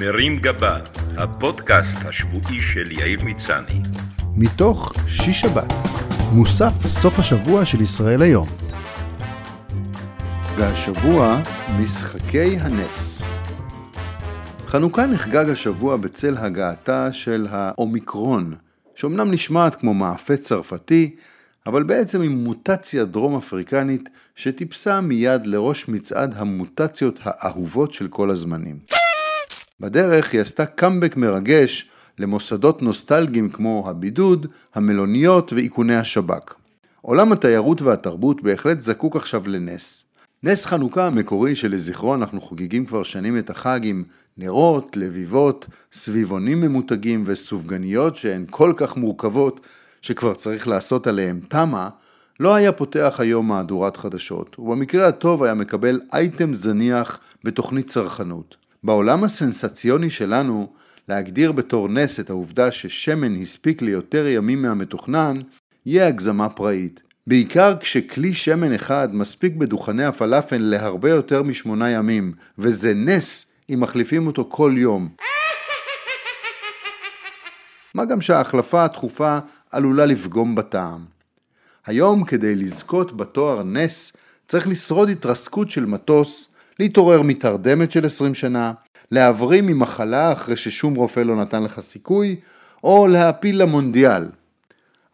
מרים גבה, הפודקאסט השבועי של יאיר מצני. מתוך שיש שבת, מוסף סוף השבוע של ישראל היום. והשבוע, משחקי הנס. חנוכה נחגג השבוע בצל הגעתה של האומיקרון, שאומנם נשמעת כמו מאפה צרפתי, אבל בעצם עם מוטציה דרום אפריקנית שטיפסה מיד לראש מצעד המוטציות האהובות של כל הזמנים. בדרך היא עשתה קאמבק מרגש למוסדות נוסטלגיים כמו הבידוד, המלוניות ואיכוני השב"כ. עולם התיירות והתרבות בהחלט זקוק עכשיו לנס. נס חנוכה המקורי שלזכרו אנחנו חוגגים כבר שנים את החג עם נרות, לביבות, סביבונים ממותגים וסופגניות שהן כל כך מורכבות שכבר צריך לעשות עליהם תמה, לא היה פותח היום מהדורת חדשות, ובמקרה הטוב היה מקבל אייטם זניח בתוכנית צרכנות. בעולם הסנסציוני שלנו, להגדיר בתור נס את העובדה ששמן הספיק ליותר ימים מהמתוכנן, יהיה הגזמה פראית. בעיקר כשכלי שמן אחד מספיק בדוכני הפלאפל להרבה יותר משמונה ימים, וזה נס אם מחליפים אותו כל יום. מה גם שההחלפה התכופה עלולה לפגום בטעם. היום כדי לזכות בתואר נס צריך לשרוד התרסקות של מטוס, להתעורר מתרדמת של 20 שנה, להבריא ממחלה אחרי ששום רופא לא נתן לך סיכוי, או להעפיל למונדיאל.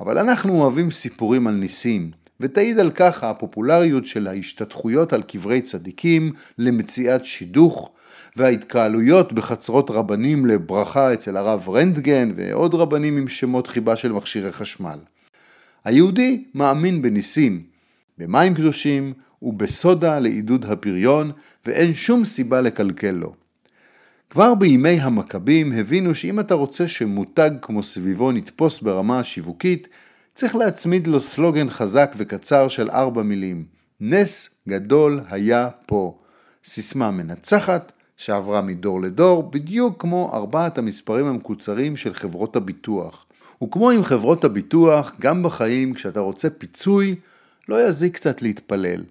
אבל אנחנו אוהבים סיפורים על ניסים, ותעיד על כך הפופולריות של ההשתתחויות על קברי צדיקים למציאת שידוך, וההתקהלויות בחצרות רבנים לברכה אצל הרב רנטגן ועוד רבנים עם שמות חיבה של מכשירי חשמל. היהודי מאמין בניסים, במים קדושים ובסודה לעידוד הפריון, ואין שום סיבה לקלקל לו. כבר בימי המכבים הבינו שאם אתה רוצה שמותג כמו סביבון יתפוס ברמה השיווקית, צריך להצמיד לו סלוגן חזק וקצר של ארבע מילים. נס גדול היה פה. סיסמה מנצחת שעברה מדור לדור, בדיוק כמו ארבעת המספרים המקוצרים של חברות הביטוח. וכמו עם חברות הביטוח, גם בחיים כשאתה רוצה פיצוי, לא יזיק קצת להתפלל.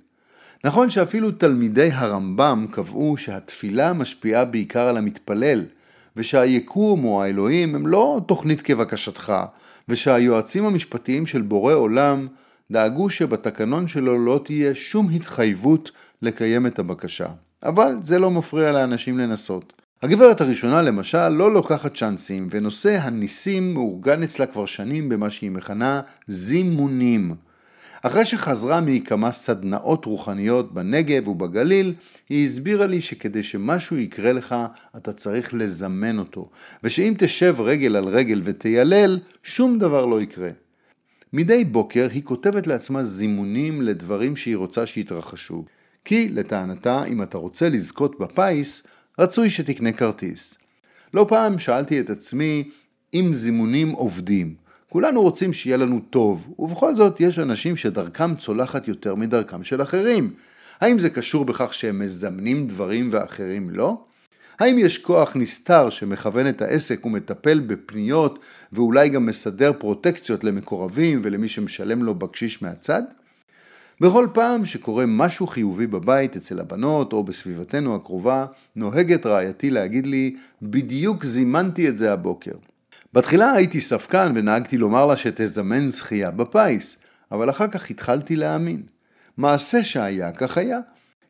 נכון שאפילו תלמידי הרמב"ם קבעו שהתפילה משפיעה בעיקר על המתפלל, ושהיקום או האלוהים הם לא תוכנית כבקשתך, ושהיועצים המשפטיים של בורא עולם דאגו שבתקנון שלו לא תהיה שום התחייבות לקיים את הבקשה. אבל זה לא מפריע לאנשים לנסות. הגברת הראשונה למשל לא לוקחת צ'אנסים, ונושא הניסים מאורגן אצלה כבר שנים במה שהיא מכנה זימונים. אחרי שחזרה מכמה סדנאות רוחניות בנגב ובגליל, היא הסבירה לי שכדי שמשהו יקרה לך, אתה צריך לזמן אותו, ושאם תשב רגל על רגל ותיילל, שום דבר לא יקרה. מדי בוקר היא כותבת לעצמה זימונים לדברים שהיא רוצה שיתרחשו. כי לטענתה, אם אתה רוצה לזכות בפיס, רצוי שתקנה כרטיס. לא פעם שאלתי את עצמי אם זימונים עובדים. כולנו רוצים שיהיה לנו טוב, ובכל זאת יש אנשים שדרכם צולחת יותר מדרכם של אחרים. האם זה קשור בכך שהם מזמנים דברים ואחרים לא? האם יש כוח נסתר שמכוון את העסק ומטפל בפניות ואולי גם מסדר פרוטקציות למקורבים ולמי שמשלם לו בקשיש מהצד? בכל פעם שקורה משהו חיובי בבית אצל הבנות או בסביבתנו הקרובה, נוהגת רעייתי להגיד לי, בדיוק זימנתי את זה הבוקר. בתחילה הייתי ספקן ונהגתי לומר לה שתזמן זכייה בפיס, אבל אחר כך התחלתי להאמין. מעשה שהיה כך היה.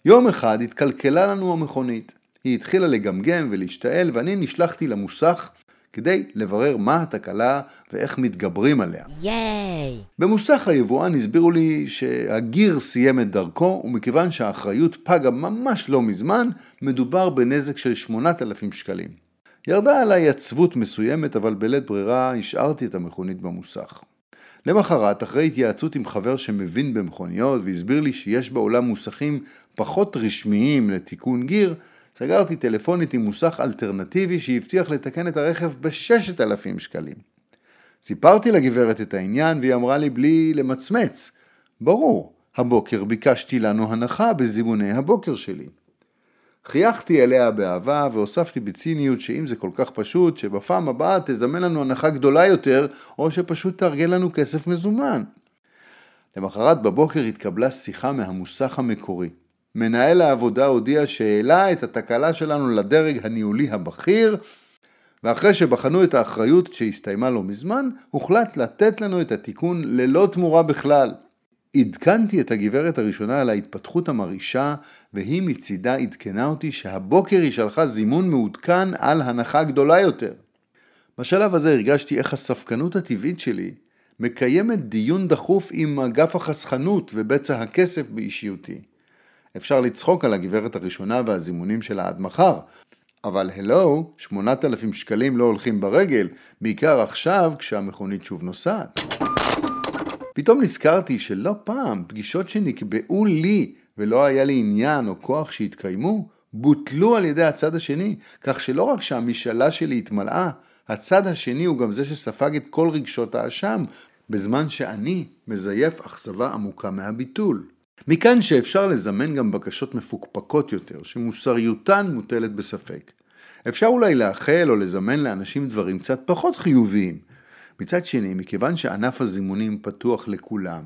יום אחד התקלקלה לנו המכונית. היא התחילה לגמגם ולהשתעל ואני נשלחתי למוסך כדי לברר מה התקלה ואיך מתגברים עליה. ייי! במוסך היבואן הסבירו לי שהגיר סיים את דרכו, ומכיוון שהאחריות פגה ממש לא מזמן, מדובר בנזק של 8,000 שקלים. ירדה עליי עצבות מסוימת, אבל בלית ברירה השארתי את המכונית במוסך. למחרת, אחרי התייעצות עם חבר שמבין במכוניות והסביר לי שיש בעולם מוסכים פחות רשמיים לתיקון גיר, סגרתי טלפונית עם מוסך אלטרנטיבי שהבטיח לתקן את הרכב ב-6,000 שקלים. סיפרתי לגברת את העניין והיא אמרה לי בלי למצמץ, ברור, הבוקר ביקשתי לנו הנחה בזימוני הבוקר שלי. חייכתי אליה באהבה והוספתי בציניות שאם זה כל כך פשוט, שבפעם הבאה תזמן לנו הנחה גדולה יותר, או שפשוט תארגן לנו כסף מזומן. למחרת בבוקר התקבלה שיחה מהמוסך המקורי. מנהל העבודה הודיע שהעלה את התקלה שלנו לדרג הניהולי הבכיר, ואחרי שבחנו את האחריות שהסתיימה לא מזמן, הוחלט לתת לנו את התיקון ללא תמורה בכלל. עדכנתי את הגברת הראשונה על ההתפתחות המרעישה, והיא מצידה עדכנה אותי שהבוקר היא שלחה זימון מעודכן על הנחה גדולה יותר. בשלב הזה הרגשתי איך הספקנות הטבעית שלי מקיימת דיון דחוף עם אגף החסכנות ובצע הכסף באישיותי. אפשר לצחוק על הגברת הראשונה והזימונים שלה עד מחר, אבל הלו, 8,000 שקלים לא הולכים ברגל, בעיקר עכשיו כשהמכונית שוב נוסעת. פתאום נזכרתי שלא פעם פגישות שנקבעו לי ולא היה לי עניין או כוח שהתקיימו, בוטלו על ידי הצד השני, כך שלא רק שהמשאלה שלי התמלאה, הצד השני הוא גם זה שספג את כל רגשות האשם, בזמן שאני מזייף אכזבה עמוקה מהביטול. מכאן שאפשר לזמן גם בקשות מפוקפקות יותר, שמוסריותן מוטלת בספק. אפשר אולי לאחל או לזמן לאנשים דברים קצת פחות חיוביים. מצד שני, מכיוון שענף הזימונים פתוח לכולם,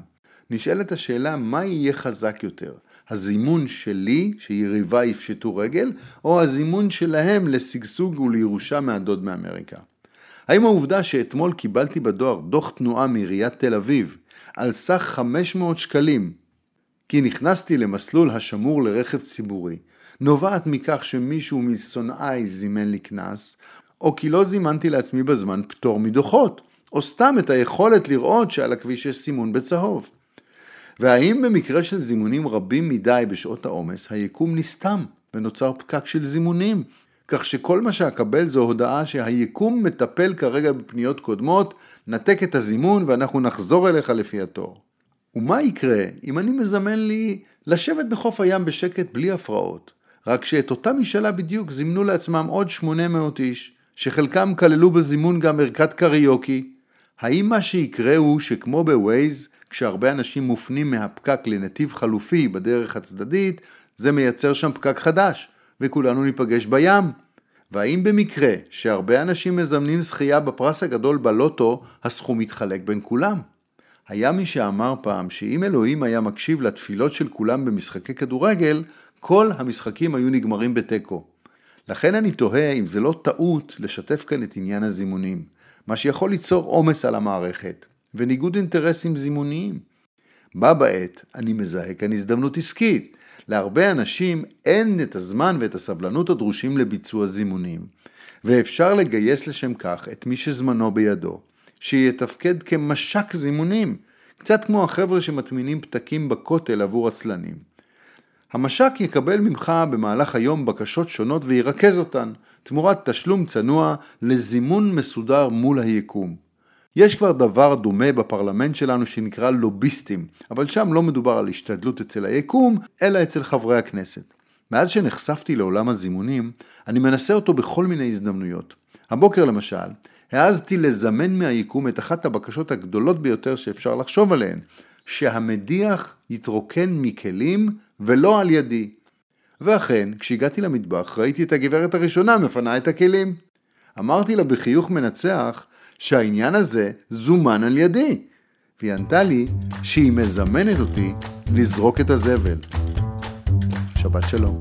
נשאלת השאלה מה יהיה חזק יותר, הזימון שלי, שיריביי יפשטו רגל, או הזימון שלהם לשגשוג ולירושה מהדוד מאמריקה. האם העובדה שאתמול קיבלתי בדואר דוח תנועה מעיריית תל אביב על סך 500 שקלים כי נכנסתי למסלול השמור לרכב ציבורי, נובעת מכך שמישהו משונאיי זימן לי קנס, או כי לא זימנתי לעצמי בזמן פטור מדוחות, או סתם את היכולת לראות שעל הכביש יש סימון בצהוב. והאם במקרה של זימונים רבים מדי בשעות העומס, היקום נסתם ונוצר פקק של זימונים, כך שכל מה שאקבל זו הודעה שהיקום מטפל כרגע בפניות קודמות, נתק את הזימון ואנחנו נחזור אליך לפי התור. ומה יקרה אם אני מזמן לי לשבת בחוף הים בשקט בלי הפרעות, רק שאת אותה משאלה בדיוק זימנו לעצמם עוד 800 איש, שחלקם כללו בזימון גם ערכת קריוקי. האם מה שיקרה הוא שכמו בווייז, כשהרבה אנשים מופנים מהפקק לנתיב חלופי בדרך הצדדית, זה מייצר שם פקק חדש, וכולנו ניפגש בים? והאם במקרה שהרבה אנשים מזמנים זכייה בפרס הגדול בלוטו, הסכום מתחלק בין כולם? היה מי שאמר פעם שאם אלוהים היה מקשיב לתפילות של כולם במשחקי כדורגל, כל המשחקים היו נגמרים בתיקו. לכן אני תוהה אם זה לא טעות לשתף כאן את עניין הזימונים, מה שיכול ליצור עומס על המערכת, וניגוד אינטרסים זימוניים. בה בעת אני מזהה כאן הזדמנות עסקית. להרבה אנשים אין את הזמן ואת הסבלנות הדרושים לביצוע זימונים, ואפשר לגייס לשם כך את מי שזמנו בידו, שיתפקד כמשק זימונים, קצת כמו החבר'ה שמטמינים פתקים בכותל עבור עצלנים. המשק יקבל ממך במהלך היום בקשות שונות וירכז אותן, תמורת תשלום צנוע לזימון מסודר מול היקום. יש כבר דבר דומה בפרלמנט שלנו שנקרא לוביסטים, אבל שם לא מדובר על השתדלות אצל היקום, אלא אצל חברי הכנסת. מאז שנחשפתי לעולם הזימונים, אני מנסה אותו בכל מיני הזדמנויות. הבוקר למשל, העזתי לזמן מהיקום את אחת הבקשות הגדולות ביותר שאפשר לחשוב עליהן, שהמדיח יתרוקן מכלים ולא על ידי. ואכן, כשהגעתי למטבח ראיתי את הגברת הראשונה מפנה את הכלים. אמרתי לה בחיוך מנצח שהעניין הזה זומן על ידי, והיא ענתה לי שהיא מזמנת אותי לזרוק את הזבל. שבת שלום.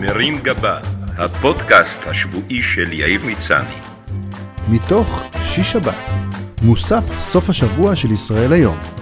מרים גבה, הפודקאסט השבועי של יאיר מצני. מתוך שיש שבת, מוסף סוף השבוע של ישראל היום.